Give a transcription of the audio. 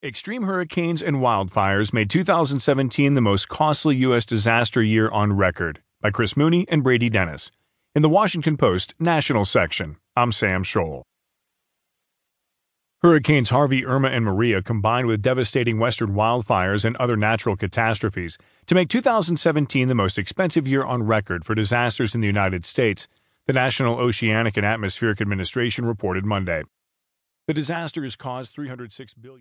Extreme hurricanes and wildfires made 2017 the most costly U.S. disaster year on record by Chris Mooney and Brady Dennis. In the Washington Post National section, I'm Sam Scholl. Hurricanes Harvey, Irma, and Maria combined with devastating western wildfires and other natural catastrophes to make 2017 the most expensive year on record for disasters in the United States, the National Oceanic and Atmospheric Administration reported Monday. The disasters caused 306 billion